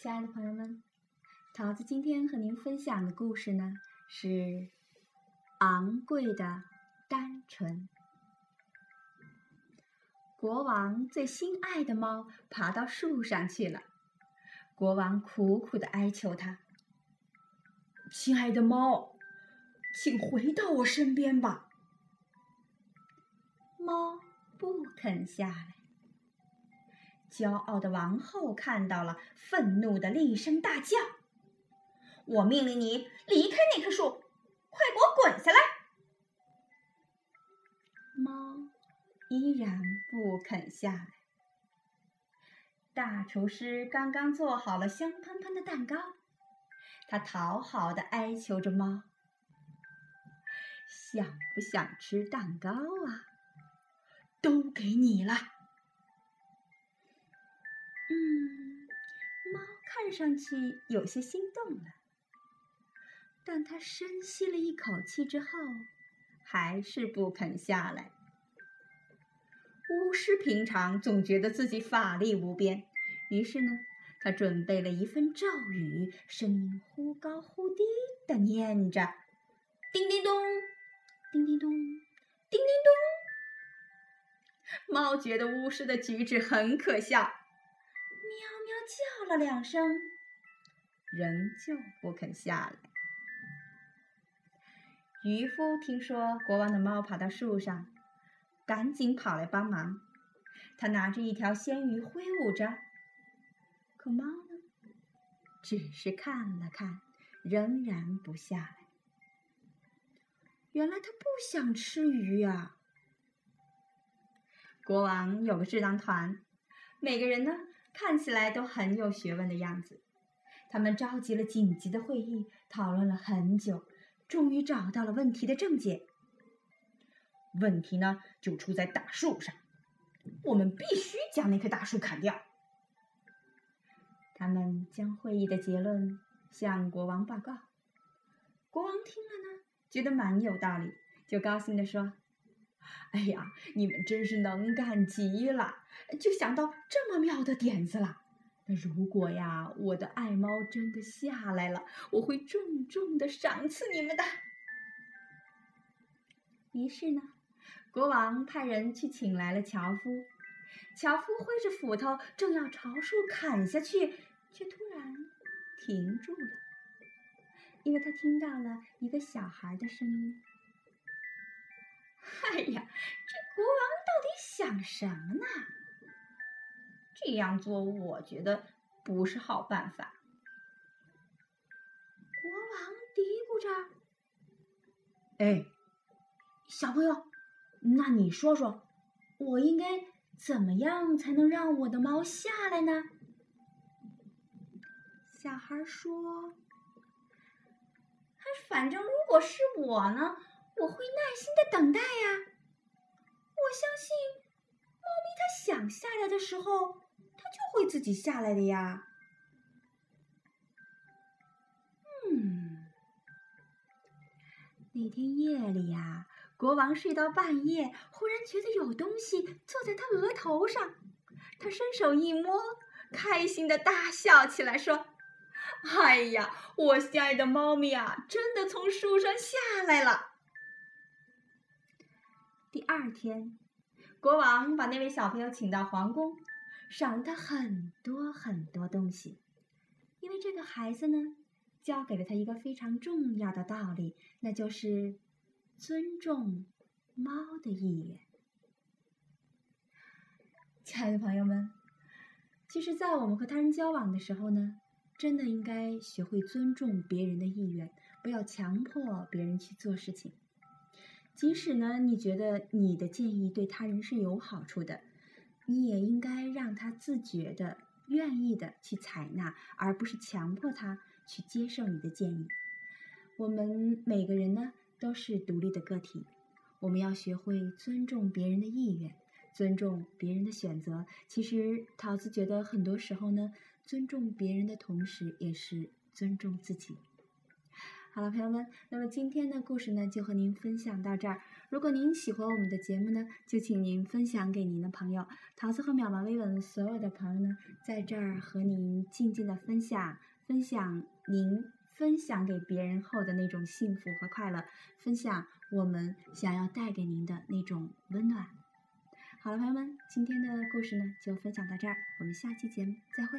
亲爱的朋友们，桃子今天和您分享的故事呢是《昂贵的单纯》。国王最心爱的猫爬到树上去了，国王苦苦的哀求他：“亲爱的猫，请回到我身边吧。”猫不肯下来。骄傲的王后看到了，愤怒的厉声大叫：“我命令你离开那棵树，快给我滚下来！”猫依然不肯下来。大厨师刚刚做好了香喷喷的蛋糕，他讨好的哀求着猫：“想不想吃蛋糕啊？都给你了。”嗯，猫看上去有些心动了，但它深吸了一口气之后，还是不肯下来。巫师平常总觉得自己法力无边，于是呢，他准备了一份咒语，声音忽高忽低的念着：“叮叮咚，叮叮咚，叮叮咚。”猫觉得巫师的举止很可笑。叫了两声，仍旧不肯下来。渔夫听说国王的猫爬到树上，赶紧跑来帮忙。他拿着一条鲜鱼挥舞着，可猫呢，只是看了看，仍然不下来。原来他不想吃鱼呀。国王有个智囊团，每个人呢。看起来都很有学问的样子。他们召集了紧急的会议，讨论了很久，终于找到了问题的症结。问题呢，就出在大树上。我们必须将那棵大树砍掉。他们将会议的结论向国王报告。国王听了呢，觉得蛮有道理，就高兴地说。哎呀，你们真是能干极了，就想到这么妙的点子了。那如果呀，我的爱猫真的下来了，我会重重的赏赐你们的。于是呢，国王派人去请来了樵夫。樵夫挥着斧头，正要朝树砍下去，却突然停住了，因为他听到了一个小孩的声音。哎呀，这国王到底想什么呢？这样做，我觉得不是好办法。国王嘀咕着：“哎，小朋友，那你说说，我应该怎么样才能让我的猫下来呢？”小孩说：“反正如果是我呢。”我会耐心的等待呀，我相信，猫咪它想下来的时候，它就会自己下来的呀。嗯，那天夜里呀，国王睡到半夜，忽然觉得有东西坐在他额头上，他伸手一摸，开心的大笑起来，说：“哎呀，我心爱的猫咪啊，真的从树上下来了。”第二天，国王把那位小朋友请到皇宫，赏他很多很多东西。因为这个孩子呢，教给了他一个非常重要的道理，那就是尊重猫的意愿。亲爱的朋友们，其实，在我们和他人交往的时候呢，真的应该学会尊重别人的意愿，不要强迫别人去做事情。即使呢，你觉得你的建议对他人是有好处的，你也应该让他自觉的、愿意的去采纳，而不是强迫他去接受你的建议。我们每个人呢都是独立的个体，我们要学会尊重别人的意愿，尊重别人的选择。其实，桃子觉得很多时候呢，尊重别人的同时，也是尊重自己。好了，朋友们，那么今天的故事呢，就和您分享到这儿。如果您喜欢我们的节目呢，就请您分享给您的朋友。桃子和渺茫微文所有的朋友呢，在这儿和您静静的分享，分享您分享给别人后的那种幸福和快乐，分享我们想要带给您的那种温暖。好了，朋友们，今天的故事呢，就分享到这儿，我们下期节目再会。